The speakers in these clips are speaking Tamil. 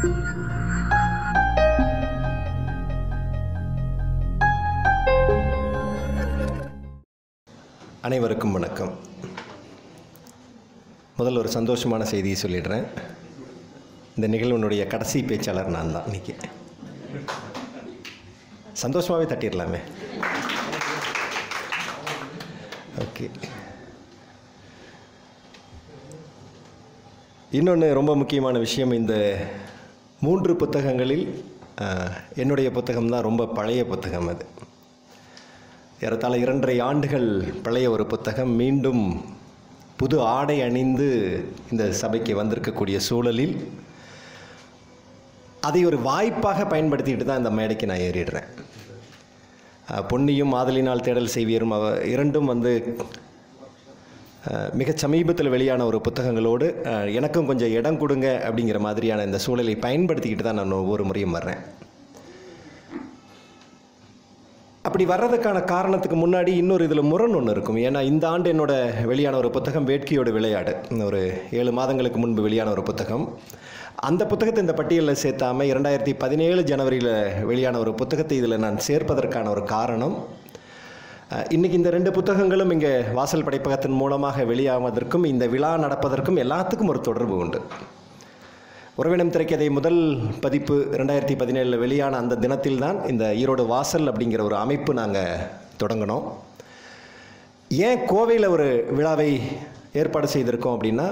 அனைவருக்கும் வணக்கம். முதல்ல ஒரு சந்தோஷமான செய்தியை சொல்லிடுறேன். இந்த நிகழ்வினுடைய கடைசி பேச்சாளர் நான் தான் இன்றைக்கி சந்தோஷமாகவே தட்டிடலாமே. ஓகே. இன்னொன்று ரொம்ப முக்கியமான விஷயம் இந்த மூன்று புத்தகங்களில் என்னுடைய புத்தகம் தான் ரொம்ப பழைய புத்தகம் அது. ஏறத்தாழ இரண்டரை ஆண்டுகள் பழைய ஒரு புத்தகம். மீண்டும் புது ஆடை அணிந்து இந்த சபைக்கு வந்திருக்கக்கூடிய சூழலில் அதை ஒரு வாய்ப்பாக பயன்படுத்திட்டு தான் இந்த மேடைக்கு நான் ஏறிடுறேன். பொன்னியும் மாதலினால் தேடல் செய்வியரும் அவ இரண்டும் வந்து மிக சமீபத்தில் வெளியான ஒரு புத்தகங்களோடு எனக்கும் கொஞ்சம் இடம் கொடுங்க அப்படிங்கிற மாதிரியான இந்த சூழலை பயன்படுத்திக்கிட்டு தான் நான் ஒவ்வொரு முறையும் வர்றேன். அப்படி வர்றதுக்கான காரணத்துக்கு முன்னாடி இன்னொரு இதில் முரண் ஒன்று இருக்கும். ஏன்னா இந்த ஆண்டு என்னோட வெளியான ஒரு புத்தகம் வேட்கையோட விளையாடு ஒரு ஏழு மாதங்களுக்கு முன்பு வெளியான ஒரு புத்தகம். அந்த புத்தகத்தை இந்த பட்டியலில் சேர்த்தாமல் இரண்டாயிரத்தி பதினேழு ஜனவரியில் வெளியான ஒரு புத்தகத்தை இதில் நான் சேர்ப்பதற்கான ஒரு காரணம் இன்றைக்கி இந்த ரெண்டு புத்தகங்களும் இங்கே வாசல் படைப்பகத்தின் மூலமாக வெளியாவதற்கும் இந்த விழா நடப்பதற்கும் எல்லாத்துக்கும் ஒரு தொடர்பு உண்டு. உறவினம் திரைக்கதை முதல் பதிப்பு ரெண்டாயிரத்தி பதினேழில் வெளியான அந்த தினத்தில் தான் இந்த ஈரோடு வாசல் அப்படிங்கிற ஒரு அமைப்பு நாங்கள் தொடங்கினோம். ஏன் கோவையில் ஒரு விழாவை ஏற்பாடு செய்திருக்கோம் அப்படின்னா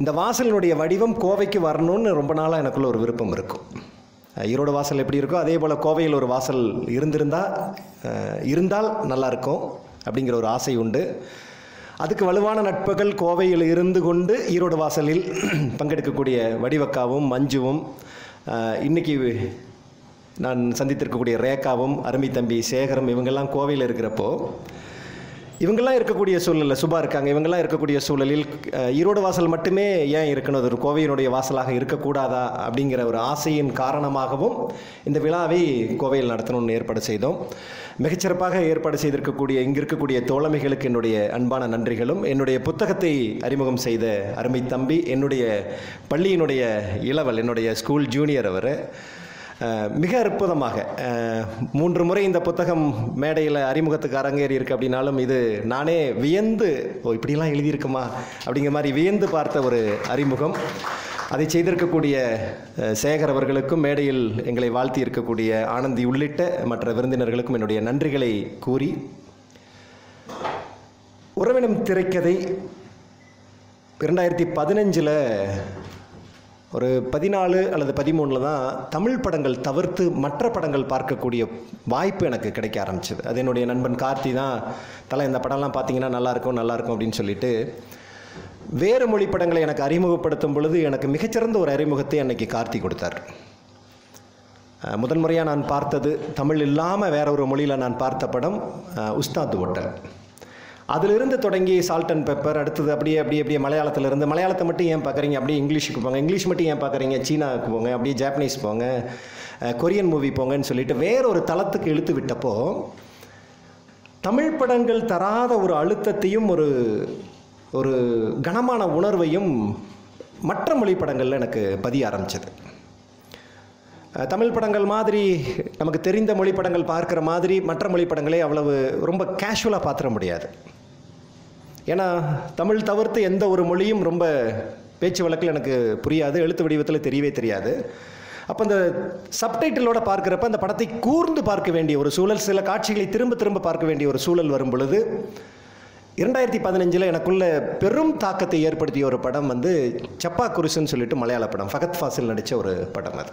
இந்த வாசலினுடைய வடிவம் கோவைக்கு வரணும்னு ரொம்ப நாளாக எனக்குள்ள ஒரு விருப்பம் இருக்கும். ஈரோடு வாசல் எப்படி இருக்கோ அதே போல் கோவையில் ஒரு வாசல் இருந்திருந்தால் இருந்தால் நல்லாயிருக்கும் அப்படிங்கிற ஒரு ஆசை உண்டு. அதுக்கு வலுவான நட்புகள் கோவையில் இருந்து கொண்டு ஈரோடு வாசலில் பங்கெடுக்கக்கூடிய வடிவக்காவும் மஞ்சுவும் இன்றைக்கி நான் சந்தித்திருக்கக்கூடிய ரேகாவும் அருமை தம்பி சேகரம் இவங்கெல்லாம் கோவையில் இருக்கிறப்போ இவங்கெல்லாம் இருக்கக்கூடிய சூழலில் சுபா இருக்காங்க. இவங்கெல்லாம் இருக்கக்கூடிய சூழலில் ஈரோடு வாசல் மட்டுமே ஏன் இருக்கணும் அது ஒரு கோவையினுடைய வாசலாக இருக்கக்கூடாதா? அப்படிங்கிற ஒரு ஆசையின் காரணமாகவும் இந்த விழாவை கோவையில் நடத்தணும்னு ஏற்பாடு செய்தோம். மிகச்சிறப்பாக ஏற்பாடு செய்திருக்கக்கூடிய இங்கே இருக்கக்கூடிய தோழமைகளுக்கு என்னுடைய அன்பான நன்றிகளும். என்னுடைய புத்தகத்தை அறிமுகம் செய்த அருமை தம்பி என்னுடைய பள்ளியினுடைய இளவல் என்னுடைய ஸ்கூல் ஜூனியர் அவர். மிக அற்புதமாக மூன்று முறை இந்த புத்தகம் மேடையில் அறிமுகத்துக்கு அரங்கேறி இருக்கு அப்படின்னாலும் இது நானே வியந்து ஓ இப்படிலாம் எழுதியிருக்குமா? அப்படிங்கிற மாதிரி வியந்து பார்த்த ஒரு அறிமுகம். அதை செய்திருக்கக்கூடிய சேகர் அவர்களுக்கும் மேடையில் எங்களை வாழ்த்தி இருக்கக்கூடிய ஆனந்தி உள்ளிட்ட மற்ற விருந்தினர்களுக்கும் என்னுடைய நன்றிகளை கூறி உறவினம் திரைக்கதை இரண்டாயிரத்தி பதினஞ்சில் ஒரு பதினாலு அல்லது பதிமூணில் தான் தமிழ் படங்கள் தவிர்த்து மற்ற படங்கள் பார்க்கக்கூடிய வாய்ப்பு எனக்கு கிடைக்க ஆரம்பிச்சது. அது என்னுடைய நண்பன் கார்த்தி தான் தலை இந்த படம்லாம் பார்த்தீங்கன்னா நல்லாயிருக்கும் நல்லாயிருக்கும் அப்படின்னு சொல்லிட்டு வேறு மொழி படங்களை எனக்கு அறிமுகப்படுத்தும் பொழுது எனக்கு மிகச்சிறந்த ஒரு அறிமுகத்தை அன்னைக்கு கார்த்தி கொடுத்தார். முதன்முறையாக முறையாக நான் பார்த்தது தமிழ் இல்லாமல் வேற ஒரு மொழியில் நான் பார்த்த படம் உஸ்தாத் ஓட்டல். அதிலிருந்து தொடங்கி சால்ட் அண்ட் பெப்பர் அடுத்தது அப்படியே அப்படியே அப்படியே மலையாளத்திலிருந்து மலையாளத்தை மட்டும் ஏன் பார்க்குறீங்க? அப்படியே இங்கிலீஷுக்கு போங்க. இங்கிலீஷ் மட்டும் ஏன் பார்க்குறீங்க? சீனாவுக்கு போங்க. அப்படியே ஜாப்பனீஸ் போங்க. கொரியன் மூவி போங்கன்னு சொல்லிட்டு வேற ஒரு தளத்துக்கு இழுத்து விட்டப்போ தமிழ் படங்கள் தராத ஒரு அழுத்தத்தையும் ஒரு ஒரு கனமான உணர்வையும் மற்ற மொழி படங்களில் எனக்கு பதிய ஆரம்பிச்சது. தமிழ் படங்கள் மாதிரி நமக்கு தெரிந்த மொழி படங்கள் பார்க்குற மாதிரி மற்ற மொழி படங்களே அவ்வளவு ரொம்ப கேஷுவலாக பார்த்துட முடியாது. ஏன்னா தமிழ் தவிர்த்து எந்த ஒரு மொழியும் ரொம்ப பேச்சு வழக்கில் எனக்கு புரியாது எழுத்து வடிவத்தில் தெரியவே தெரியாது. அப்போ அந்த சப்டைட்டிலோட பார்க்குறப்ப அந்த படத்தை கூர்ந்து பார்க்க வேண்டிய ஒரு சூழல் சில காட்சிகளை திரும்ப திரும்ப பார்க்க வேண்டிய ஒரு சூழல் வரும் பொழுது இரண்டாயிரத்தி பதினஞ்சில் எனக்குள்ள பெரும் தாக்கத்தை ஏற்படுத்திய ஒரு படம் வந்து சப்பா குருசுன்னு சொல்லிட்டு மலையாள படம் ஃபகத் ஃபாசில் நடித்த ஒரு படம் அது.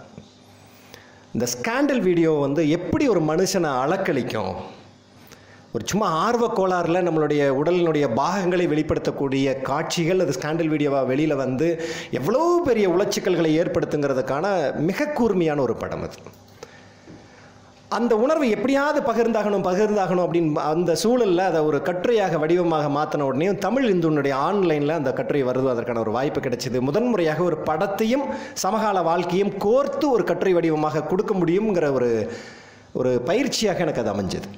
இந்த ஸ்கேண்டல் வீடியோ வந்து எப்படி ஒரு மனுஷனை அலக்களிக்கும் ஒரு சும்மா ஆர்வ கோளாறில் நம்மளுடைய உடலினுடைய பாகங்களை வெளிப்படுத்தக்கூடிய காட்சிகள் அது ஸ்கேண்டல் வீடியோவாக வெளியில் வந்து எவ்வளோ பெரிய உளச்சிக்கல்களை ஏற்படுத்துங்கிறதுக்கான மிக கூர்மையான ஒரு படம் அது. அந்த உணர்வு எப்படியாவது பகிர்ந்தாகணும் பகிர்ந்தாகணும் அப்படின்னு அந்த சூழலில் அதை ஒரு கட்டுரையாக வடிவமாக மாற்றின உடனே தமிழ் இந்துனுடைய ஆன்லைனில் அந்த கட்டுரை வருது. அதற்கான ஒரு வாய்ப்பு கிடைச்சிது. முதன்முறையாக ஒரு படத்தையும் சமகால வாழ்க்கையும் கோர்த்து ஒரு கட்டுரை வடிவமாக கொடுக்க முடியுங்கிற ஒரு ஒரு பயிற்சியாக எனக்கு அது அமைஞ்சது.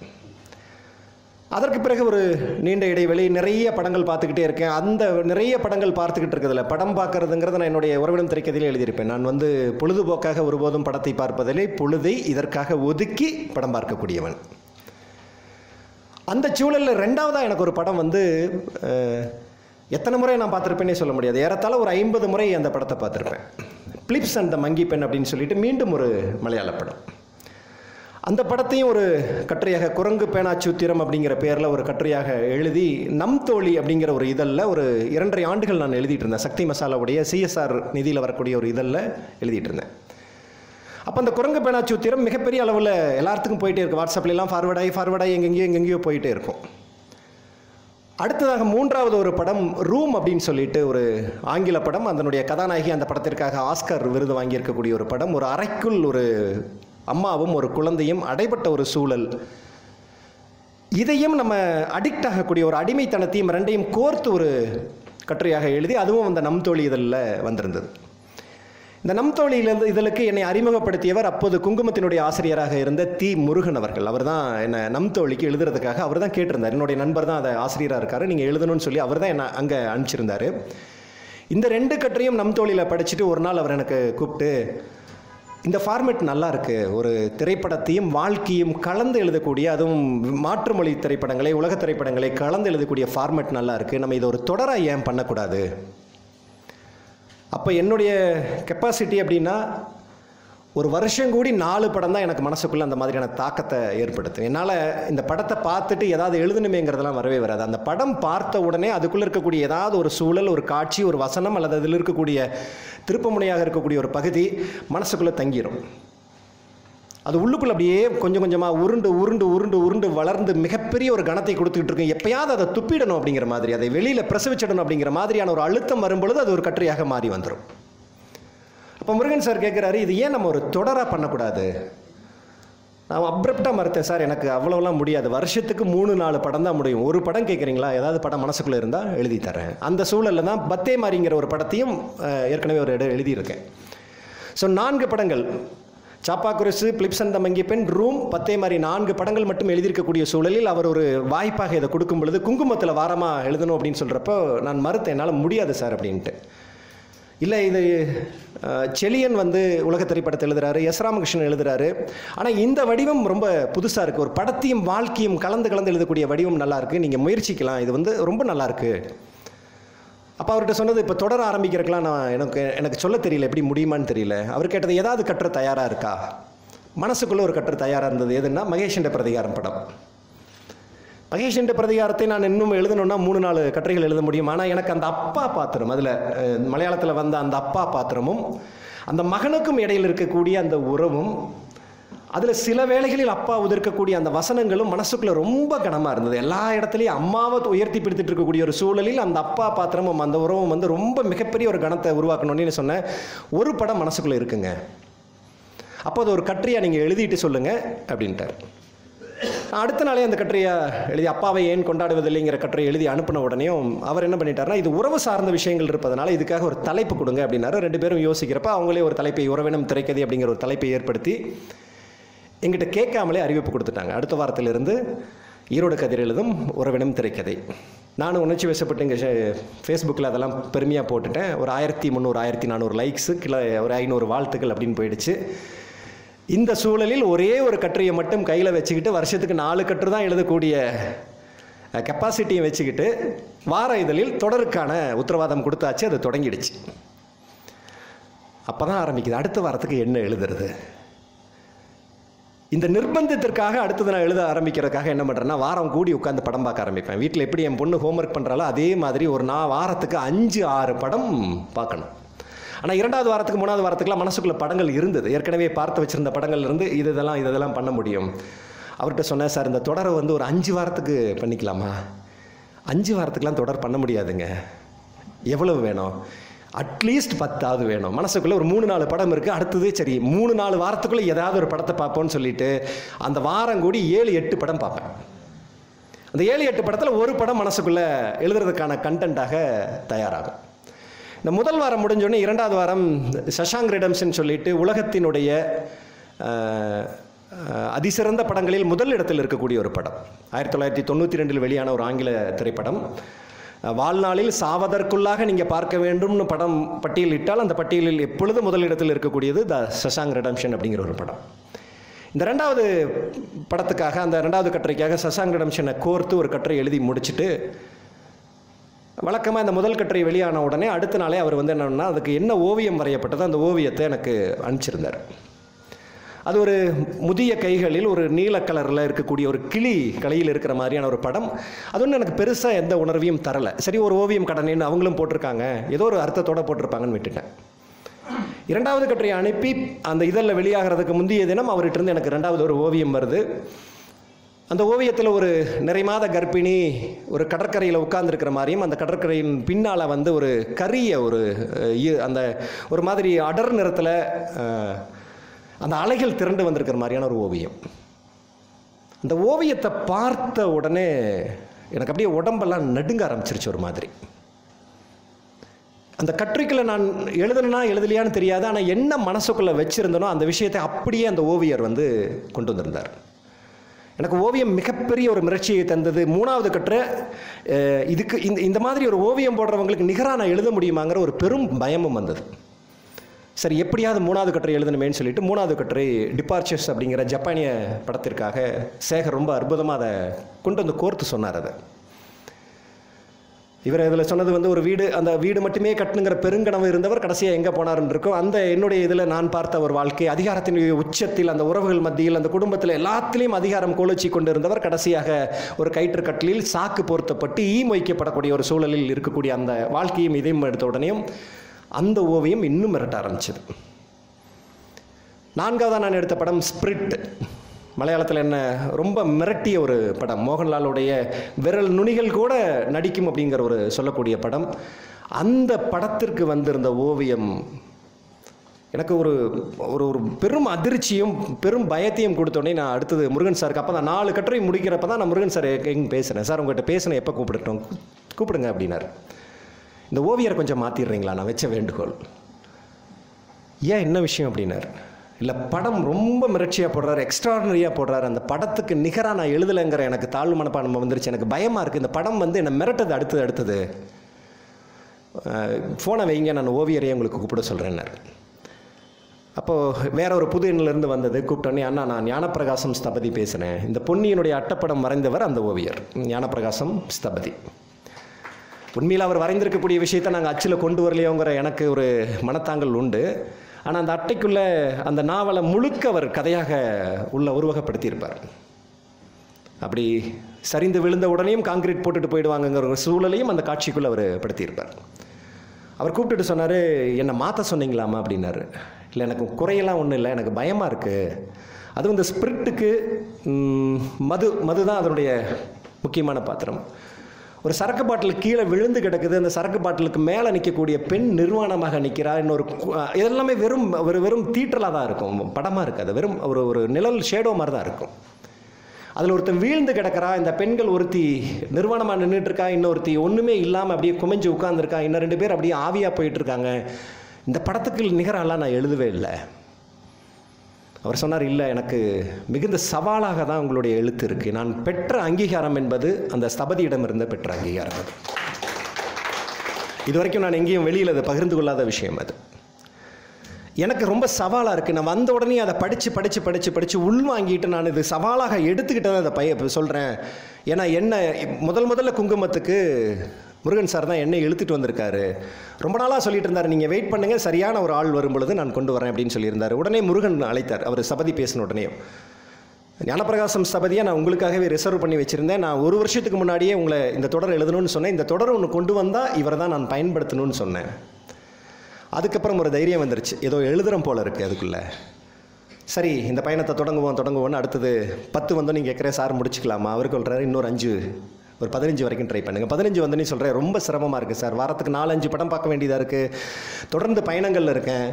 அதற்கு பிறகு ஒரு நீண்ட இடைவெளி நிறைய படங்கள் பார்த்துக்கிட்டே இருக்கேன். அந்த நிறைய படங்கள் பார்த்துக்கிட்டு இருக்கிறதுல படம் பார்க்கறதுங்கிறத நான் என்னுடைய உறவிடம் திரைக்கதையில் எழுதியிருப்பேன். நான் வந்து பொழுதுபோக்காக ஒருபோதும் படத்தை பார்ப்பதில்லை. பொழுதை இதற்காக ஒதுக்கி படம் பார்க்கக்கூடியவன். அந்த சூழலில் ரெண்டாவதாக எனக்கு ஒரு படம் வந்து எத்தனை முறை நான் பார்த்துருப்பேனே சொல்ல முடியாது. ஏறத்தாழ ஒரு ஐம்பது முறை அந்த படத்தை பார்த்துருப்பேன். Flips and the monkey pen அப்படின்னு சொல்லிட்டு மீண்டும் ஒரு மலையாள படம். அந்த படத்தையும் ஒரு கட்டுரையாக குரங்கு பேனாச்சூத்திரம் அப்படிங்கிற பேரில் ஒரு கட்டுரையாக எழுதி நம் தோழி அப்படிங்கிற ஒரு இதழில் ஒரு இரண்டரை ஆண்டுகள் நான் எழுதிட்டு இருந்தேன். சக்தி மசாலாவுடைய சிஎஸ்ஆர் நிதியில் வரக்கூடிய ஒரு இதழில் எழுதிட்டு இருந்தேன். அப்போ அந்த குரங்கு பேனாச்சூத்திரம் மிகப்பெரிய அளவில் எல்லாத்துக்கும் போயிட்டே இருக்கும். வாட்ஸ்அப்லாம் ஃபார்வர்ட் ஆகி ஃபார்வர்ட் ஆகி எங்கெங்கேயோ எங்கெங்கேயோ போயிட்டே இருக்கும். அடுத்ததாக மூன்றாவது ஒரு படம் ரூம் அப்படின்னு சொல்லிட்டு ஒரு ஆங்கில படம். அதனுடைய கதாநாயகி அந்த படத்திற்காக ஆஸ்கர் விருது வாங்கியிருக்கக்கூடிய ஒரு படம். ஒரு அறைக்குள் ஒரு அம்மாவும் ஒரு குழந்தையும் அடைபட்ட ஒரு சூழல். இதையும் நம்ம அடிக்ட் ஆகக்கூடிய ஒரு அடிமைத்தனத்தையும் ரெண்டையும் கோர்த்து ஒரு கட்டுரையாக எழுதி அதுவும் அந்த நம் தோழி இதழில் வந்திருந்தது. இந்த நம் தோழியிலிருந்து இதழுக்கு என்னை அறிமுகப்படுத்தியவர் அப்போது குங்குமத்தினுடைய ஆசிரியராக இருந்த தி. முருகன் அவர்கள். அவர் தான் என்னை நம் தோழிக்கு எழுதுறதுக்காக அவர் தான் கேட்டிருந்தார். என்னுடைய நண்பர் தான் அதை ஆசிரியராக இருக்காரு. நீங்கள் எழுதணும்னு சொல்லி அவர் தான் என்னை அங்கே அனுப்பிச்சிருந்தார். இந்த ரெண்டு கட்டுரையும் நம் தோழியில் படிச்சுட்டு ஒரு நாள் அவர் எனக்கு கூப்பிட்டு இந்த ஃபார்மேட் நல்லா இருக்கு ஒரு திரைப்படத்தையும் வாழ்க்கையும் கலந்து எழுதக்கூடிய அதுவும் மாற்று மொழி திரைப்படங்களை உலக திரைப்படங்களை கலந்து எழுதக்கூடிய ஃபார்மேட் நல்லா இருக்கு நம்ம இதை ஒரு தொடராக ஏன் பண்ணக்கூடாது? அப்போ என்னுடைய கெப்பாசிட்டி அப்படின்னா ஒரு வருஷம் கூடி நாலு படம் தான் எனக்கு மனசுக்குள்ளே அந்த மாதிரியான தாக்கத்தை ஏற்படுத்தும் என்னால் இந்த படத்தை பார்த்துட்டு ஏதாவது எழுதணுமேங்கிறதெல்லாம் வரவே வராது. அந்த படம் பார்த்த உடனே அதுக்குள்ளே இருக்கக்கூடிய ஏதாவது ஒரு சூழல் ஒரு காட்சி ஒரு வசனம் அல்லது அதில் இருக்கக்கூடிய திருப்பமுனையாக இருக்கக்கூடிய ஒரு பகுதி மனசுக்குள்ளே தங்கிரும். அது உள்ளுக்குள்ள அப்படியே கொஞ்சம் கொஞ்சமாக உருண்டு உருண்டு உருண்டு உருண்டு வளர்ந்து மிகப்பெரிய ஒரு கணத்தை கொடுத்துக்கிட்டு இருக்கும் எப்பயாவது அதை துப்பிடணும் அப்படிங்கிற மாதிரி அதை வெளியில் பிரசவிச்சிடணும் அப்படிங்கிற மாதிரியான ஒரு அழுத்தம் வரும்பொழுது அது ஒரு கட்டுரையாக மாறி வந்துடும் அப்போ முருகன் சார் கேட்குறாரு இது ஏன் நம்ம ஒரு தொடராக பண்ணக்கூடாது? நான் அப்ரப்டாக மறுத்தேன் சார் எனக்கு அவ்வளோலாம் முடியாது. வருஷத்துக்கு மூணு நாலு படம் தான் முடியும். ஒரு படம் கேட்குறீங்களா ஏதாவது படம் மனசுக்குள்ளே இருந்தால் எழுதி தரேன். அந்த சூழலில் தான் பத்தே மாறிங்கிற ஒரு படத்தையும் ஏற்கனவே ஒரு இடம் எழுதியிருக்கேன். ஸோ நான்கு படங்கள். சாப்பா குருசு பிளிப்ஸ் தமங்கி பெண் ரூம் பத்தே மாதிரி நான்கு படங்கள் மட்டும் எழுதியிருக்கக்கூடிய சூழலில் அவர் ஒரு வாய்ப்பாக இதை கொடுக்கும் பொழுது குங்குமத்தில் வாரமாக எழுதணும் அப்படின்னு சொல்கிறப்போ நான் மறுத்தேன் என்னால் முடியாது சார் அப்படின்ட்டு. இல்லை இது செலியன் வந்து உலக திரைப்படத்தை எழுதுறாரு எஸ் ராமகிருஷ்ணன் எழுதுறாரு. ஆனால் இந்த வடிவம் ரொம்ப புதுசாக இருக்குது ஒரு படத்தையும் வாழ்க்கையும் கலந்து கலந்து எழுதக்கூடிய வடிவம் நல்லாயிருக்கு நீங்கள் முயற்சிக்கலாம். இது வந்து ரொம்ப நல்லாயிருக்கு அப்போ அவர்கிட்ட சொன்னது இப்போ தொடர ஆரம்பிக்கிறக்கெலாம் நான் எனக்கு எனக்கு சொல்ல தெரியல. எப்படி முடியுமான்னு தெரியல. அவர் கேட்டது ஏதாவது கட்டுற தயாராக இருக்கா? மனசுக்குள்ளே ஒரு கட்டுற தயாராக இருந்தது. எதுன்னா மகேஷண்ட பிரதிகாரம் படம். மகேஷ் என்ற பிரதிகாரத்தை நான் இன்னும் எழுதணும்னா மூணு நாலு கட்டுரைகள் எழுத முடியும். ஆனால் எனக்கு அந்த அப்பா பாத்திரம் அதில் மலையாளத்தில் வந்த அந்த அப்பா பாத்திரமும் அந்த மகனுக்கும் இடையில் இருக்கக்கூடிய அந்த உறவும் அதில் சில வேளைகளில் அப்பா உதிர்க்கக்கூடிய அந்த வசனங்களும் மனசுக்குள்ளே ரொம்ப கனமாக இருந்தது. எல்லா இடத்துலையும் அம்மாவை உயர்த்தி பிடித்துட்டு இருக்கக்கூடிய ஒரு சூழலில் அந்த அப்பா பாத்திரமும் அந்த உறவும் வந்து ரொம்ப மிகப்பெரிய ஒரு கணத்தை உருவாக்கணும்னு சொன்னேன் ஒரு படம் மனசுக்குள்ளே இருக்குங்க. அப்போ அது ஒரு கட்டுரையாக நீங்கள் எழுதிட்டு சொல்லுங்கள் அப்படின்ட்டார். அடுத்த நாளே அந்த கட்டுரையை எழுதி அப்பாவை ஏன் கொண்டாடுவதில்லைங்கிற கட்டுரையை எழுதி அனுப்பின உடனேயும் அவர் என்ன பண்ணிட்டாருன்னா இது உறவு சார்ந்த விஷயங்கள் இருப்பதனால இதுக்காக ஒரு தலைப்பு கொடுங்க அப்படின்னாரு. ரெண்டு பேரும் யோசிக்கிறப்ப அவங்களே ஒரு தலைப்பை உறவினம் திரைக்கதை அப்படிங்கிற ஒரு தலைப்பை ஏற்படுத்தி எங்கிட்ட கேட்காமலே அறிவிப்பு கொடுத்துட்டாங்க. அடுத்த வாரத்திலிருந்து ஈரோடு கதிர் எழுதும் உறவினம் திரைக்கதை. நானும் உணர்ச்சி வசப்பட்டு இங்கே ஃபேஸ்புக்கில் அதெல்லாம் பெருமையாக போட்டுட்டேன். ஒரு ஆயிரத்தி முந்நூறு ஆயிரத்தி நானூறு லைக்ஸு கிலோ ஒரு ஐநூறு வாழ்த்துக்கள் அப்படின்னு போயிடுச்சு. இந்த சூழலில் ஒரே ஒரு கட்டுரையை மட்டும் கையில் வச்சுக்கிட்டு வருஷத்துக்கு நாலு கட்டுரை தான் எழுதக்கூடிய கெப்பாசிட்டியை வச்சுக்கிட்டு வார இதழில் தொடருக்கான உத்தரவாதம் கொடுத்தாச்சு அது தொடங்கிடுச்சு. அப்போ தான் ஆரம்பிக்குது. அடுத்த வாரத்துக்கு என்ன எழுதுறது? இந்த நிர்பந்தத்திற்காக அடுத்தது நான் எழுத ஆரம்பிக்கிறதுக்காக என்ன பண்ணுறேன்னா வாரம் கூடி உட்காந்து படம் பார்க்க ஆரம்பிப்பேன். வீட்டில் எப்படி என் பொண்ணு ஹோம்ஒர்க் பண்ணுறாலோ அதே மாதிரி ஒரு நான் வாரத்துக்கு அஞ்சு ஆறு படம் பார்க்கணும். ஆனால் இரண்டாவது வாரத்துக்கு மூணாவது வாரத்துக்குலாம் மனசுக்குள்ள படங்கள் இருந்தது. ஏற்கனவே பார்த்து வச்சிருந்த படங்கள் இருந்து இது இதெல்லாம் இதெல்லாம் பண்ண முடியும். அவர்கிட்ட சொன்னேன் சார் இந்த தொடரை வந்து ஒரு அஞ்சு வாரத்துக்கு பண்ணிக்கலாமா? அஞ்சு வாரத்துக்குலாம் தொடர் பண்ண முடியாதுங்க. எவ்வளவு வேணும்? அட்லீஸ்ட் பத்தாவது வேணும். மனசுக்குள்ளே ஒரு மூணு நாலு படம் இருக்குது அடுத்தது சரி மூணு நாலு வாரத்துக்குள்ளே ஏதாவது ஒரு படத்தை பார்ப்போம்னு சொல்லிட்டு அந்த வாரம் கூடி ஏழு எட்டு படம் பார்ப்பேன். அந்த ஏழு எட்டு படத்தில் ஒரு படம் மனசுக்குள்ளே எழுதுறதுக்கான கண்டென்ட்டாக தயாராகும். இந்த முதல் வாரம் முடிஞ்சோடனே இரண்டாவது வாரம் சஷாங் ரிடம்ஷன் சொல்லிட்டு உலகத்தினுடைய அதிசிறந்த படங்களில் முதல் இடத்தில் இருக்கக்கூடிய ஒரு படம். ஆயிரத்தி தொள்ளாயிரத்தி தொண்ணூற்றி ரெண்டில் வெளியான ஒரு ஆங்கில திரைப்படம். வாழ்நாளில் சாவதற்குள்ளாக நீங்கள் பார்க்க வேண்டும்னு படம் பட்டியலிட்டால் அந்த பட்டியலில் எப்பொழுதும் முதலிடத்தில் இருக்கக்கூடியது? த சசாங் ரெடம்ஷன் அப்படிங்கிற ஒரு படம். இந்த ரெண்டாவது படத்துக்காக அந்த ரெண்டாவது கட்டுரைக்காக சசாங் ரெடம்ஷனை கோர்த்து ஒரு கட்டுரை எழுதி முடிச்சுட்டு வழக்கமாக இந்த முதல் கட்டுரை வெளியான உடனே அடுத்த நாளே அவர் வந்து என்னென்னா அதுக்கு என்ன ஓவியம் வரையப்பட்டதோ அந்த ஓவியத்தை எனக்கு அனுப்பிச்சிருந்தார். அது ஒரு முதிய கைகளில் ஒரு நீல கலரில் இருக்கக்கூடிய ஒரு கிளி கலையில் இருக்கிற மாதிரியான ஒரு படம். அது ஒன்று எனக்கு பெருசாக எந்த உணர்வையும் தரலை. சரி ஒரு ஓவியம் கடனேன்னு அவங்களும் போட்டிருக்காங்க. ஏதோ ஒரு அர்த்தத்தோட போட்டிருப்பாங்கன்னு விட்டுட்டேன். இரண்டாவது கட்டுரையை அனுப்பி அந்த இதழில் வெளியாகிறதுக்கு முந்தைய தினம் அவர்கிட்ட இருந்து எனக்கு ரெண்டாவது ஒரு ஓவியம் வருது. அந்த ஓவியத்தில் ஒரு நிறைமாத கர்ப்பிணி ஒரு கடற்கரையில் உட்கார்ந்துருக்கிற மாதிரியும் அந்த கடற்கரையின் பின்னால் வந்து ஒரு கரிய ஒரு இ- அந்த ஒரு மாதிரி அடர் நிறத்தில் அந்த அலைகள் திரண்டு வந்திருக்கிற மாதிரியான ஒரு ஓவியம். அந்த ஓவியத்தை பார்த்த உடனே எனக்கு அப்படியே உடம்பெல்லாம் நடுங்க ஆரம்பிச்சிருச்சு ஒரு மாதிரி. அந்த கட்டுரைக்குள்ள நான் எழுதணும்னா எழுதலையான்னு தெரியாது ஆனால் என்ன மனசுக்குள்ளே வச்சுருந்தனோ அந்த விஷயத்தை அப்படியே அந்த ஓவியர் வந்து கொண்டு வந்திருந்தார். எனக்கு ஓவியம் மிகப்பெரிய ஒரு மிரட்சியை தந்தது. மூணாவது கற்ற இதுக்கு இந்த இந்த மாதிரி ஒரு ஓவியம் போடுறவங்களுக்கு நிகராக நான் எழுத முடியுமாங்கிற ஒரு பெரும் பயமும் வந்தது. சரி எப்படியாவது மூணாவது கட்டுரை எழுதணுமேன்னு சொல்லிட்டு மூணாவது கட்டுரை டிபார்ச்சர்ஸ் அப்படிங்கிற ஜப்பானிய படத்திற்காக சேகர் ரொம்ப அற்புதமாக அதை கொண்டு வந்து கோர்த்து சொன்னார் அதை. இவர் இதில் சொன்னது வந்து ஒரு வீடு அந்த வீடு மட்டுமே கட்டணுங்கிற பெருங்கனவு இருந்தவர் கடைசியாக எங்கே போனாருன்னு இருக்கும். அந்த என்னுடைய இதில் நான் பார்த்த ஒரு வாழ்க்கை அதிகாரத்தின் உச்சத்தில் அந்த உறவுகள் மத்தியில் அந்த குடும்பத்தில் எல்லாத்திலையும் அதிகாரம் கோலச்சி கொண்டிருந்தவர் கடைசியாக ஒரு கயிற்று கட்டிலில் சாக்கு பொருத்தப்பட்டு ஈ மொய்க்கப்படக்கூடிய ஒரு சூழலில் இருக்கக்கூடிய அந்த வாழ்க்கையும் இதையும் எடுத்த உடனேயும் அந்த ஓவியம் இன்னும் மிரட்ட ஆரம்பிச்சது. நான்காவதாக நான் எடுத்த படம் ஸ்பிரிட் மலையாளத்தில் என்ன ரொம்ப மிரட்டிய ஒரு படம். மோகன்லாலுடைய விரல் நுனிகள் கூட நடிக்கும் அப்படிங்கிற ஒரு சொல்லக்கூடிய படம். அந்த படத்திற்கு வந்திருந்த ஓவியம் எனக்கு ஒரு ஒரு ஒரு பெரும் அதிர்ச்சியும் பெரும் பயத்தையும் கொடுத்தோடனே நான் அடுத்தது முருகன் சாருக்கு அப்போ தான் நாலு கட்டுரை முடிக்கிறப்ப தான் நான் முருகன் சார் எங்கே பேசுகிறேன் சார் உங்கள்கிட்ட பேசினேன் எப்போ கூப்பிடட்டும்? கூப்பிடுங்க அப்படின்னார். இந்த ஓவியரை கொஞ்சம் மாற்றிடுறீங்களா நான் வச்ச வேண்டுகோள். ஏன்? என்ன விஷயம்? அப்படின்னார். இல்லை படம் ரொம்ப மிரட்சியாக போடுறாரு எக்ஸ்ட்ராடனரியாக போடுறாரு. அந்த படத்துக்கு நிகராக நான் எழுதலைங்கிற எனக்கு தாழ்வு மனப்பான்மை வந்துருச்சு. எனக்கு பயமாக இருக்குது இந்த படம் வந்து என்னை மிரட்டது அடுத்தது அடுத்தது. ஃபோனை வைங்க நான் ஓவியரையே உங்களுக்கு கூப்பிட சொல்கிறேன்னாரு அப்போது வேற ஒரு புது எண்ணிலிருந்து வந்தது. கூப்பிட்டோன்னே அண்ணா நான் ஞானப்பிரகாசம் ஸ்தபதி பேசுகிறேன் இந்த பொன்னியினுடைய அட்டப்படம் வரைந்தவர் அந்த ஓவியர். ஞானப்பிரகாசம் ஸ்தபதி. உண்மையில் அவர் வரைந்திருக்கக்கூடிய விஷயத்தை நாங்கள் அச்சில் கொண்டு வரலையோங்கிற எனக்கு ஒரு மனத்தாங்கல் உண்டு. ஆனால் அந்த அட்டைக்குள்ளே அந்த நாவலை முழுக்க அவர் கதையாக உள்ள உருவகப்படுத்தியிருப்பார். அப்படி சரிந்து விழுந்த உடனேயும் காங்கிரீட் போட்டுட்டு போயிடுவாங்கங்கிற ஒரு சூழலையும் அந்த காட்சிக்குள்ளே அவர் படுத்தியிருப்பார். அவர் கூப்பிட்டுட்டு சொன்னார் என்னை மாற்ற சொன்னீங்களாமா அப்படின்னாரு. இல்லை எனக்கு குறையெல்லாம் ஒன்றும் இல்லை எனக்கு பயமாக இருக்குது அதுவும் இந்த ஸ்பிரிட்டுக்கு மது மது தான் அதனுடைய முக்கியமான பாத்திரம். ஒரு சரக்கு பாட்டில் கீழே விழுந்து கிடக்குது அந்த சரக்கு பாட்டிலுக்கு மேலே நிற்கக்கூடிய பெண் நிர்வாணமாக நிற்கிறா இன்னொரு இதெல்லாமே வெறும் ஒரு வெறும் தீட்டலாக தான் இருக்கும். படமாக இருக்காது. வெறும் ஒரு ஒரு நிழல் ஷேடோ மாதிரி தான் இருக்கும். அதில் ஒருத்தன் வீழ்ந்து கிடக்கிறா இந்த பெண்கள் ஒருத்தி நிர்வாணமாக நின்றுட்டு இருக்கா இன்னொருத்தி ஒன்றுமே இல்லாமல் அப்படியே குமிஞ்சு உட்காந்துருக்கா இன்னும் ரெண்டு பேர் அப்படியே ஆவியாக போயிட்டுருக்காங்க இந்த படத்துக்கு நிகரெல்லாம் நான் எழுதவே இல்லை. அவர் சொன்னார் இல்லை எனக்கு மிகுந்த சவாலாக தான் உங்களுடைய எழுத்து இருக்குது நான் பெற்ற அங்கீகாரம் என்பது அந்த ஸ்தபதியிடமிருந்து பெற்ற அங்கீகாரம் அது. இதுவரைக்கும் நான் எங்கேயும் வெளியில் அதை பகிர்ந்து கொள்ளாத விஷயம் அது. எனக்கு ரொம்ப சவாலாக இருக்குது நான் வந்த உடனே அதை படித்து படித்து படித்து படித்து உள்வாங்கிட்டு நான் இது சவாலாக எடுத்துக்கிட்டு தான் அதை பைய சொல்கிறேன் ஏன்னா என்ன முதல் முதல்ல குங்குமத்துக்கு முருகன் சார் தான் என்னை இழுத்துட்டு வந்திருக்காரு. ரொம்ப நாளாக சொல்லிட்டு இருந்தார் நீங்கள் வெயிட் பண்ணுங்கள் சரியான ஒரு ஆள் வரும் பொழுது நான் கொண்டு வரேன் அப்படின்னு சொல்லியிருந்தார். உடனே முருகன் அழைத்தார். அவர் சபதி பேசின உடனே ஞானப்பிரகாசம் சபதியை நான் உங்களுக்காகவே ரிசர்வ் பண்ணி வச்சுருந்தேன். நான் ஒரு வருஷத்துக்கு முன்னாடியே உங்களை இந்த தொடர் எழுதணும்னு சொன்னேன். இந்த தொடர் ஒன்று கொண்டு வந்தால் இவரை தான் நான் பயன்படுத்தணும்னு சொன்னேன். அதுக்கப்புறம் ஒரு தைரியம் வந்துருச்சு. ஏதோ எழுதுகிறோம் போல இருக்குது அதுக்குள்ளே. சரி இந்த பயணத்தை தொடங்குவோம் தொடங்குவோம்னு அடுத்தது பத்து வந்தோம் நீங்கள் கேட்குற சார் முடிச்சுக்கலாமா? அவர் கொள்கிறாரு இன்னொரு அஞ்சு ஒரு பதினஞ்சு வரைக்கும் ட்ரை பண்ணுங்கள் பதினஞ்சு வந்தோடனே சொல்கிறேன் ரொம்ப சிரமமாக இருக்குது சார். வாரத்துக்கு நாலஞ்சு படம் பார்க்க வேண்டியதாக இருக்குது தொடர்ந்து பயணங்களில் இருக்கேன்.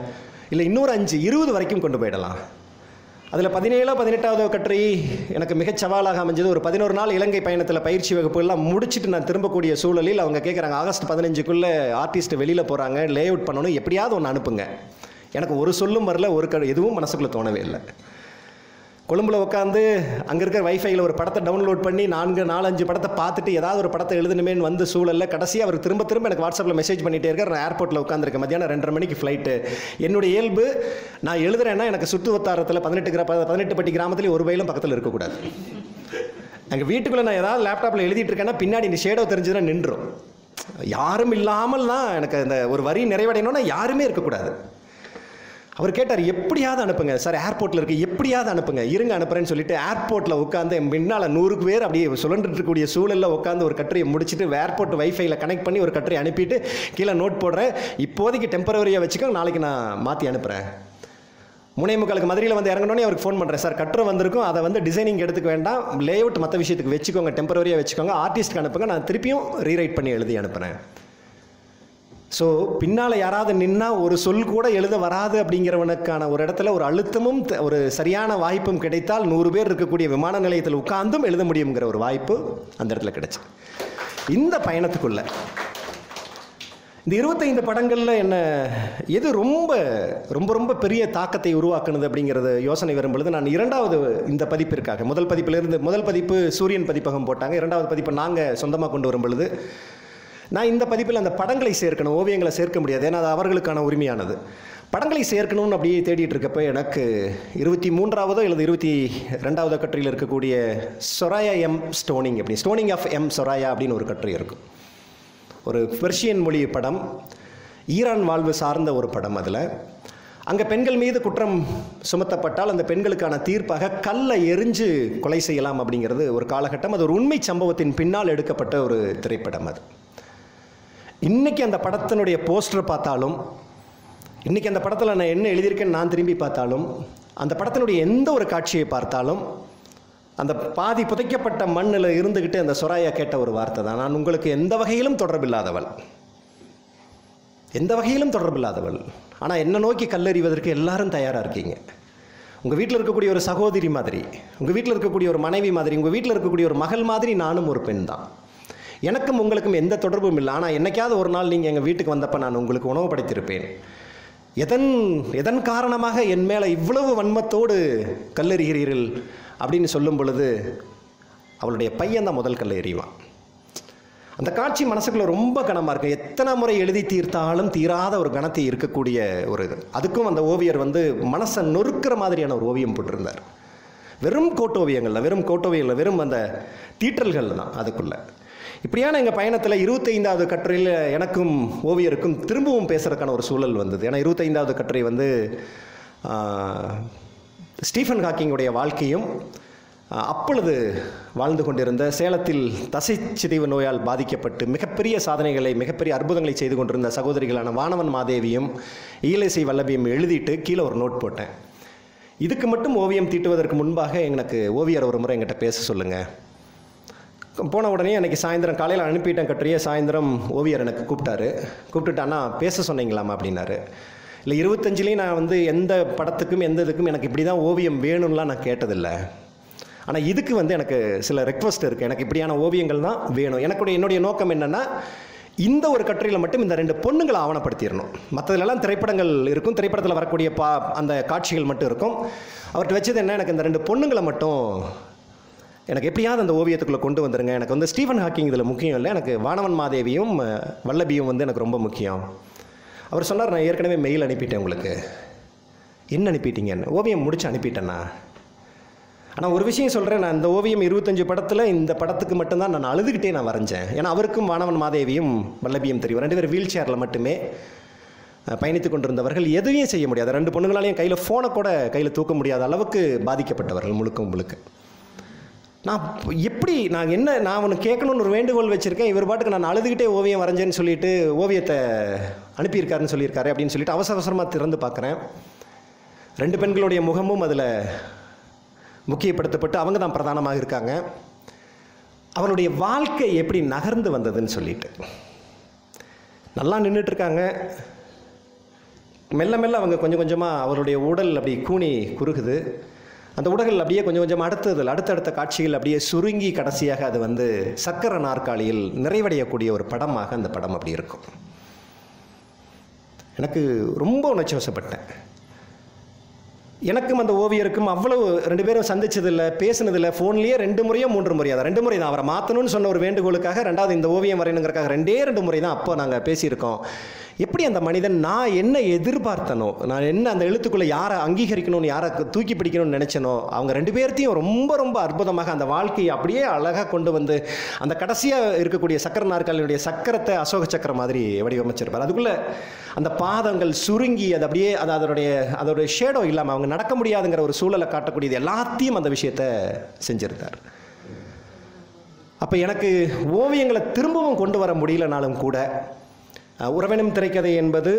இல்லை இன்னொரு அஞ்சு இருபது வரைக்கும் கொண்டு போயிடலாம். அதில் பதினேழோ பதினெட்டாவது கட்டுரை எனக்கு மிகச் சவாலாக அமைஞ்சது. ஒரு பதினோரு நாள் இலங்கை பயணத்தில் பயிற்சி வகுப்புகள்லாம் முடிச்சுட்டு நான் திரும்பக்கூடிய சூழலில் அவங்க கேட்குறாங்க ஆகஸ்ட் பதினஞ்சுக்குள்ளே ஆர்டிஸ்ட் வெளியில் போகிறாங்க லே அவுட் பண்ணணும் எப்படியாவது ஒன்று அனுப்புங்க. எனக்கு ஒரு சொல்லும் வரல ஒரு க எதுவும் மனசுக்குள்ளே தோணவே இல்லை. கொழும்பில் உட்காந்து அங்கே இருக்கிற வைஃபையில் ஒரு படத்தை டவுன்லோட் பண்ணி நான்கு நாலஞ்சு படத்தை பார்த்துட்டு ஏதாவது ஒரு படத்தை எழுதணுமேன்னு வந்து சூழலில் கடைசியாக அவர் திரும்ப திரும்ப எனக்கு வாட்ஸ்அப்பில் மெசேஜ் பண்ணிகிட்டே இருக்கார். நான் ஏர்போர்ட்டில் உட்காந்துருக்கேன் மத்தியானம் ரெண்டரை மணிக்கு ஃப்ளைட்டு என்னுடைய இயல்பு நான் எழுதுறேன்னா எனக்கு சுற்று வட்டாரத்தில் பதினெட்டு கிரா பதினெட்டு பட்டி கிராமத்துலேயும் ஒரு வயலும் பக்கத்தில் இருக்கக்கூடாது. எங்கள் வீட்டுக்குள்ளே நான் ஏதாவது லேப்டாப்பில் எழுதிட்டு இருக்கேன்னா பின்னாடி இந்த ஷேடோ தெரிஞ்சதுன்னா நின்றும் யாரும் இல்லாமல் தான் எனக்கு அந்த ஒரு வரி நிறைவடையணும்னா யாருமே இருக்கக்கூடாது. அவர் கேட்டார் எப்படியாவது அனுப்புங்க. சார் ஏர்போர்ட்டில் இருக்கு. எப்படியாவது அனுப்புங்க. இருங்க அனுப்புறேன்னு சொல்லிட்டு ஏர்போர்ட்டில் உட்காந்து முன்னால் நூறுக்கு பேர் அப்படியே சுழன்று இருக்கக்கூடிய சூழலில் உட்காந்து ஒரு கட்டுரையை முடிச்சுட்டு ஏர்போர்ட் வைஃபைல கனெக்ட் பண்ணி ஒரு கட்டுரை அனுப்பிட்டு கீழே நோட் போடுறேன். இப்போதைக்கு டெம்பரவரியாக வச்சுக்கோங்க நாளைக்கு நான் மாற்றி அனுப்புகிறேன் முனை மதுரையில் வந்து இறங்கணுன்னே அவருக்கு ஃபோன் பண்ணுறேன் சார் கட்டுரை வந்திருக்கும். அதை வந்து டிசைனிங் எடுத்துக்க வேண்டாம். லேஅவுட் மற்ற விஷயத்துக்கு வச்சுக்கோங்க. டெம்பரவரியாக வச்சுக்கோங்க. ஆர்டிஸ்ட்க்கு அனுப்புங்க. நான் திருப்பியும் ரீரைட் பண்ணி எழுதி அனுப்புகிறேன் ஸோ பின்னால் யாராவது நின்னா ஒரு சொல் கூட எழுத வராது அப்படிங்கிறவனுக்கான ஒரு இடத்துல ஒரு அழுத்தமும் ஒரு சரியான வாய்ப்பும் கிடைத்தால் நூறு பேர் இருக்கக்கூடிய விமான நிலையத்தில் உட்கார்ந்தும் எழுத முடியுங்கிற ஒரு வாய்ப்பு அந்த இடத்துல கிடைச்சி. இந்த பயணத்துக்குள்ள இந்த இருபத்தைந்து படங்களில் என்ன எது ரொம்ப ரொம்ப ரொம்ப பெரிய தாக்கத்தை உருவாக்குனது அப்படிங்கிறது யோசனை வரும்பொழுது நான் இரண்டாவது இந்த பதிப்பிற்காக முதல் பதிப்பிலிருந்து முதல் பதிப்பு சூரியன் பதிப்பகம் போட்டாங்க. இரண்டாவது பதிப்பை நாங்கள் சொந்தமாக கொண்டு வரும் பொழுது நான் இந்த பதிப்பில் அந்த படங்களை சேர்க்கணும் ஓவியங்களை சேர்க்க முடியாது. ஏன்னா அது அவர்களுக்கான உரிமையானது. படங்களை சேர்க்கணும்னு அப்படியே தேடிட்டு இருக்கப்ப எனக்கு இருபத்தி மூன்றாவதோ அல்லது இருபத்தி ரெண்டாவதோ கட்டுரையில் இருக்கக்கூடிய சொராயா எம் ஸ்டோனிங் அப்படி ஸ்டோனிங் ஆஃப் எம் சொராயா அப்படின்னு ஒரு கட்டுரை இருக்கும். ஒரு பெர்ஷியன் மொழி படம் ஈரான் வாழ்வு சார்ந்த ஒரு படம் அதில். அங்கே பெண்கள் மீது குற்றம் சுமத்தப்பட்டால் அந்த பெண்களுக்கான தீர்ப்பாக கல்லை எரிஞ்சு கொலை செய்யலாம் அப்படிங்கிறது ஒரு காலகட்டம். அது ஒரு உண்மை சம்பவத்தின் பின்னால் எடுக்கப்பட்ட ஒரு திரைப்படம் அது. இன்றைக்கி அந்த படத்தினுடைய போஸ்டர் பார்த்தாலும் இன்றைக்கி அந்த படத்தில் நான் என்ன எழுதியிருக்கேன்னு நான் திரும்பி பார்த்தாலும் அந்த படத்தினுடைய எந்த ஒரு காட்சியை பார்த்தாலும் அந்த பாதி புதைக்கப்பட்ட மண்ணில் இருந்துக்கிட்டு அந்த சொராயா கேட்ட ஒரு வார்த்தை தான். நான் உங்களுக்கு எந்த வகையிலும் தொடர்பில்லாதவள். எந்த வகையிலும் தொடர்பில்லாதவள். ஆனால் என்னை நோக்கி கல்லறிவதற்கு எல்லாரும் தயாராக இருக்கீங்க. உங்கள் வீட்டில் இருக்கக்கூடிய ஒரு சகோதரி மாதிரி உங்கள் வீட்டில் இருக்கக்கூடிய ஒரு மனைவி மாதிரி உங்கள் வீட்டில் இருக்கக்கூடிய ஒரு மகள் மாதிரி நானும் ஒரு பெண் தான். எனக்கும் உங்களுக்கும் எந்த தொடர்பும் இல்லை. ஆனால் என்னைக்காவது ஒரு நாள் நீங்கள் எங்கள் வீட்டுக்கு வந்தப்போ நான் உங்களுக்கு உணவு படைத்திருப்பேன். எதன் எதன் காரணமாக என் மேலே இவ்வளவு வன்மத்தோடு கல்லெறிகிறீர்கள் அப்படின்னு சொல்லும் பொழுது அவளுடைய பையன் தான் முதல் கல் எறிவான் அந்த காட்சி மனசுக்குள்ளே ரொம்ப கனமாக இருக்கும். எத்தனை முறை எழுதி தீர்த்தாலும் தீராத ஒரு கணத்தை இருக்கக்கூடிய ஒரு இது. அதுக்கும் அந்த ஓவியர் வந்து மனசை நொறுக்கிற மாதிரியான ஒரு ஓவியம் போட்டிருந்தார். வெறும் கோட்டோவியங்களில் வெறும் கோட்டோவியங்களில் வெறும் அந்த தீற்றல்கள் தான் அதுக்குள்ளே. இப்படியான எங்கள் பயணத்தில் இருபத்தைந்தாவது கட்டுரையில் எனக்கும் ஓவியருக்கும் திரும்பவும் பேசுறதுக்கான ஒரு சூழல் வந்தது. ஏன்னா இருபத்தைந்தாவது கட்டுரை வந்து ஸ்டீஃபன் ஹாக்கிங்குடைய வாழ்க்கையும் அப்பொழுது வாழ்ந்து கொண்டிருந்த சேலத்தில் தசை சிதைவு நோயால் பாதிக்கப்பட்டு மிகப்பெரிய சாதனைகளை மிகப்பெரிய அற்புதங்களை செய்து கொண்டிருந்த சகோதரிகளான வானவன் மாதேவியும் ஈலேசை வல்லபியும் எழுதிட்டு கீழே ஒரு நோட் போட்டேன். இதுக்கு மட்டும் ஓவியம் தீட்டுவதற்கு முன்பாக எனக்கு ஓவியர் ஒரு முறை என்கிட்ட பேச சொல்லுங்கள் போன உடனே அன்றைக்கி சாயந்தரம் காலையில் அனுப்பிட்டேன் கட்டுரையே. சாயந்தரம் ஓவியர் எனக்கு கூப்பிட்டாரு. கூப்பிட்டுட்டு அண்ணா பேச சொன்னீங்களாமா அப்படின்னாரு. இல்லை இருபத்தஞ்சிலையும் நான் வந்து எந்த படத்துக்கும் எந்த இதுக்கும் எனக்கு இப்படி தான் ஓவியம் வேணும்லாம் நான் கேட்டதில்லை. ஆனால் இதுக்கு வந்து எனக்கு சில ரெக்வஸ்ட் இருக்குது எனக்கு இப்படியான ஓவியங்கள் தான் வேணும். எனக்குடைய என்னுடைய நோக்கம் என்னென்னா இந்த ஒரு கட்டுரையில் மட்டும் இந்த ரெண்டு பொண்ணுங்களை ஆவணப்படுத்திடணும். மற்றதுலலாம் திரைப்படங்கள் இருக்கும். திரைப்படத்தில் வரக்கூடிய பா அந்த காட்சிகள் மட்டும் இருக்கும். அவர்கிட்ட வச்சது என்ன? எனக்கு இந்த ரெண்டு பொண்ணுங்களை மட்டும் எனக்கு எப்படியாவது அந்த ஓவியத்துக்குள்ளே கொண்டு வந்துருங்க. எனக்கு வந்து ஸ்டீஃபன் ஹாக்கிங் இதில் முக்கியம் இல்லை. எனக்கு வானவன் மாதேவியும் வல்லபியும் வந்து எனக்கு ரொம்ப முக்கியம். அவர் சொன்னார் நான் ஏற்கனவே மெயில் அனுப்பிட்டேன் உங்களுக்கு. என்ன அனுப்பிட்டீங்கன்னு? ஓவியம் முடிச்சு அனுப்பிட்டேண்ணா. ஆனால் ஒரு விஷயம் சொல்கிறேன் நான் இந்த ஓவியம் இருபத்தஞ்சு படத்தில் இந்த படத்துக்கு மட்டும்தான் நான் அழுதுகிட்டே நான் வரைஞ்சேன். ஏன்னா அவருக்கும் வானவன் மாதேவியும் வல்லபியும் தெரியும். ரெண்டு பேரும் வீல் சேரில் மட்டுமே பயணித்து கொண்டிருந்தவர்கள் எதுவும் செய்ய முடியாது. ரெண்டு பொண்ணுங்களாலையும் கையில் ஃபோனை கூட கையில் தூக்க முடியாத அளவுக்கு பாதிக்கப்பட்டவர்கள் முழுக்க முழுக்க. நான் எப்படி நான் என்ன நான் அவனுக்கு கேட்கணும்னு ஒரு வேண்டுகோள் வச்சுருக்கேன். இவர் பாட்டுக்கு நான் அழுதுகிட்டே ஓவியம் வரைஞ்சேன்னு சொல்லிட்டு ஓவியத்தை அனுப்பியிருக்காருன்னு சொல்லியிருக்காரு அப்படின்னு சொல்லிட்டு அவசர அவசரமாக திறந்து பார்க்குறேன். ரெண்டு பெண்களுடைய முகமும் அதில் முக்கியப்படுத்தப்பட்டு அவங்க தான் பிரதானமாக இருக்காங்க. அவருடைய வாழ்க்கை எப்படி நகர்ந்து வந்ததுன்னு சொல்லிட்டு. நல்லா நின்றுட்டுருக்காங்க மெல்ல மெல்ல அவங்க கொஞ்சம் கொஞ்சமாக அவருடைய உடல் அப்படி கூனி குறுகுது. அந்த உடல்கள் அப்படியே கொஞ்சம் கொஞ்சம் அடுத்ததில் அடுத்தடுத்த காட்சிகள் அப்படியே சுருங்கி கடைசியாக அது வந்து சக்கர நாற்காலியில் நிறைவடையக்கூடிய ஒரு படமாக அந்த படம் அப்படி இருக்கும். எனக்கு ரொம்ப உணர்ச்சி வசப்பட்டேன் எனக்கும் அந்த ஓவியருக்கும் அவ்வளவு ரெண்டு பேரும் சந்திச்சதில்ல பேசினதில்ல. ஃபோன்லேயே ரெண்டு முறையோ மூன்று முறையோ. ரெண்டு முறை தான் அவரை மாற்றணும்னு சொன்ன ஒரு வேண்டுகோளுக்காக ரெண்டாவது இந்த ஓவியம் வரையணுங்கிறக்காக ரெண்டே ரெண்டு முறை தான் அப்போ நாங்கள் பேசியிருக்கோம். எப்படி அந்த மனிதன் நான் என்ன எதிர்பார்த்தனோ நான் என்ன அந்த எழுத்துக்குள்ளே யாரை அங்கீகரிக்கணும்னு யாரை தூக்கி பிடிக்கணும்னு நினச்சனோ அவங்க ரெண்டு பேர்த்தையும் ரொம்ப ரொம்ப அற்புதமாக அந்த வாழ்க்கையை அப்படியே அழகாக கொண்டு வந்து அந்த கடைசியாக இருக்கக்கூடிய சக்கர நாற்காலினுடைய சக்கரத்தை அசோக சக்கரம் மாதிரி வடிவமைச்சிருப்பார். அதுக்குள்ளே அந்த பாதங்கள் சுருங்கி அது அப்படியே அது அதனுடைய அதோடைய ஷேடோ இல்லாமல் அவங்க நடக்க முடியாதுங்கிற ஒரு சூழலை காட்டக்கூடியது எல்லாத்தையும் அந்த விஷயத்தை செஞ்சிருந்தார். அப்போ எனக்கு ஓவியங்களை திரும்பவும் கொண்டு வர முடியலனாலும் கூட உறவினம் திரைக்கதை என்பது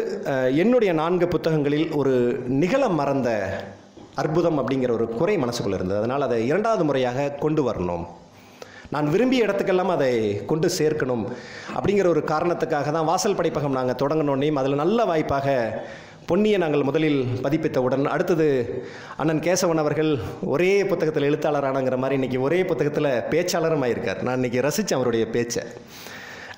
என்னுடைய நான்கு புத்தகங்களில் ஒரு நிகழ மறந்த அற்புதம் அப்படிங்கிற ஒரு குறை மனசுக்குள்ளே இருந்தது. அதனால் அதை இரண்டாவது முறையாக கொண்டு வரணும். நான் விரும்பிய இடத்துக்கெல்லாம் அதை கொண்டு சேர்க்கணும் அப்படிங்கிற ஒரு காரணத்துக்காக தான் வாசல் படைப்பகம் நாங்கள் தொடங்கினோன்னையும் அதில் நல்ல வாய்ப்பாக பொன்னியை நாங்கள் முதலில் பதிப்பித்தவுடன் அடுத்தது அண்ணன் கேசவன் அவர்கள் ஒரே புத்தகத்தில் எழுத்தாளரானங்கிற மாதிரி இன்றைக்கி ஒரே புத்தகத்தில் பேச்சாளரும் ஆயிருக்கார் நான் இன்றைக்கி ரசித்தேன் அவருடைய பேச்சை.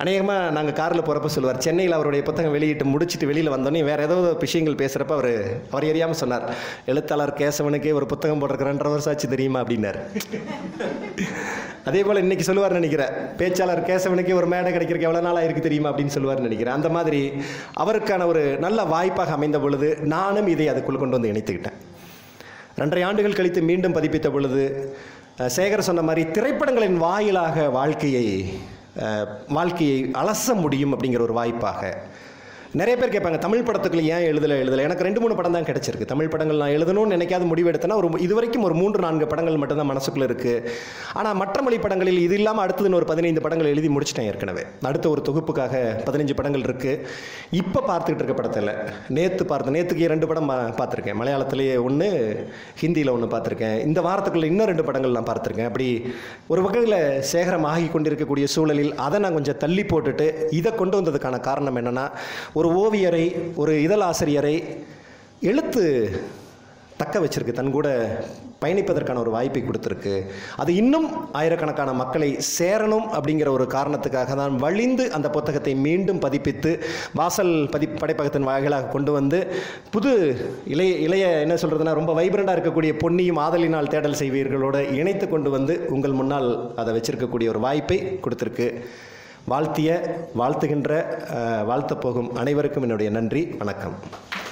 அநேகமாக நாங்கள் காரில் போகிறப்ப சொல்லுவார் சென்னையில் அவருடைய புத்தகம் வெளியிட்டு முடிச்சுட்டு வெளியில் வந்தோடனே வேறு ஏதோ விஷயங்கள் பேசுகிறப்ப அவர் அவர் எரியாமல் சொன்னார். எழுத்தாளர் கேசவனுக்கே ஒரு புத்தகம் போட்டிருக்க ரெண்டரை வருஷம் ஆச்சு தெரியுமா? அப்படின்னார். அதே போல் இன்றைக்கி சொல்லுவார் நினைக்கிறேன் பேச்சாளர் கேசவனுக்கே ஒரு மேடை கிடைக்கிறக்கு எவ்வளோ நாளாக இருக்கு தெரியுமா? அப்படின்னு சொல்லுவார் நினைக்கிறேன். அந்த மாதிரி அவருக்கான ஒரு நல்ல வாய்ப்பாக அமைந்த பொழுது நானும் இதை அதுக்குள் கொண்டு வந்து இணைத்துக்கிட்டேன். ரெண்டரை ஆண்டுகள் கழித்து மீண்டும் பதிப்பித்த பொழுது சேகர் சொன்ன மாதிரி திரைப்படங்களின் வாயிலாக வாழ்க்கையை வாழ்க்கையை அலச முடியும் அப்படிங்கிற ஒரு வாய்ப்பாக நிறைய பேர் கேட்பாங்க தமிழ் படத்துக்குள்ள ஏன் எழுதலை எழுதலை? எனக்கு ரெண்டு மூணு படம் தான் கிடைச்சிருக்கு. தமிழ் படங்கள் நான் எழுதணும்னு நினைக்காத முடிவு எடுத்தேன்னா ஒரு இதுவரைக்கும் ஒரு மூன்று நான்கு படங்கள் மட்டும்தான் மனசுக்குள்ள இருக்குது ஆனால் மற்ற மொழி படங்களில் இது இல்லாமல் அடுத்ததுன்னு ஒரு பதினைந்து படங்கள் எழுதி முடிச்சிட்டேன் ஏற்கனவே. அடுத்த ஒரு தொகுப்புக்காக பதினஞ்சு படங்கள் இருக்குது இப்போ பார்த்துக்கிட்டு இருக்க படத்தில் நேற்று பார்த்தேன் நேற்றுக்கு இரண்டு படம் பார்த்துருக்கேன். மலையாளத்திலேயே ஒன்று ஹிந்தியில் ஒன்று பார்த்துருக்கேன். இந்த வாரத்துக்குள்ள இன்னும் ரெண்டு படங்கள் நான் பார்த்துருக்கேன். அப்படி ஒரு வகையில் சேகரம் ஆகி கொண்டிருக்கக்கூடிய சூழலில் அதை நான் கொஞ்சம் தள்ளி போட்டுட்டு இதை கொண்டு வந்ததுக்கான காரணம் என்னென்னா ஒரு ஓவியரை ஒரு இதழாசிரியரை எழுத்து தக்க வச்சிருக்கு. தன் கூட பயணிப்பதற்கான ஒரு வாய்ப்பை கொடுத்துருக்கு. அது இன்னும் ஆயிரக்கணக்கான மக்களை சேரணும் அப்படிங்கிற ஒரு காரணத்துக்காக தான் வழிந்து அந்த புத்தகத்தை மீண்டும் பதிப்பித்து வாசல் பதி படைப்பகத்தின் வாயிலாக கொண்டு வந்து புது இளைய இளைய என்ன சொல்கிறதுனா ரொம்ப வைப்ரண்டாக இருக்கக்கூடிய பொன்னியும் ஆதலினால் தேடல் செய்வீர்களோடு இணைத்து கொண்டு வந்து உங்கள் முன்னால் அதை வச்சிருக்கக்கூடிய ஒரு வாய்ப்பை கொடுத்துருக்கு. வாழ்த்திய வாழ்த்துகின்ற வாழ்த்த வாழ்த்தப் போகும் அனைவருக்கும் என்னுடைய நன்றி. வணக்கம்.